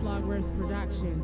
Slogworth production.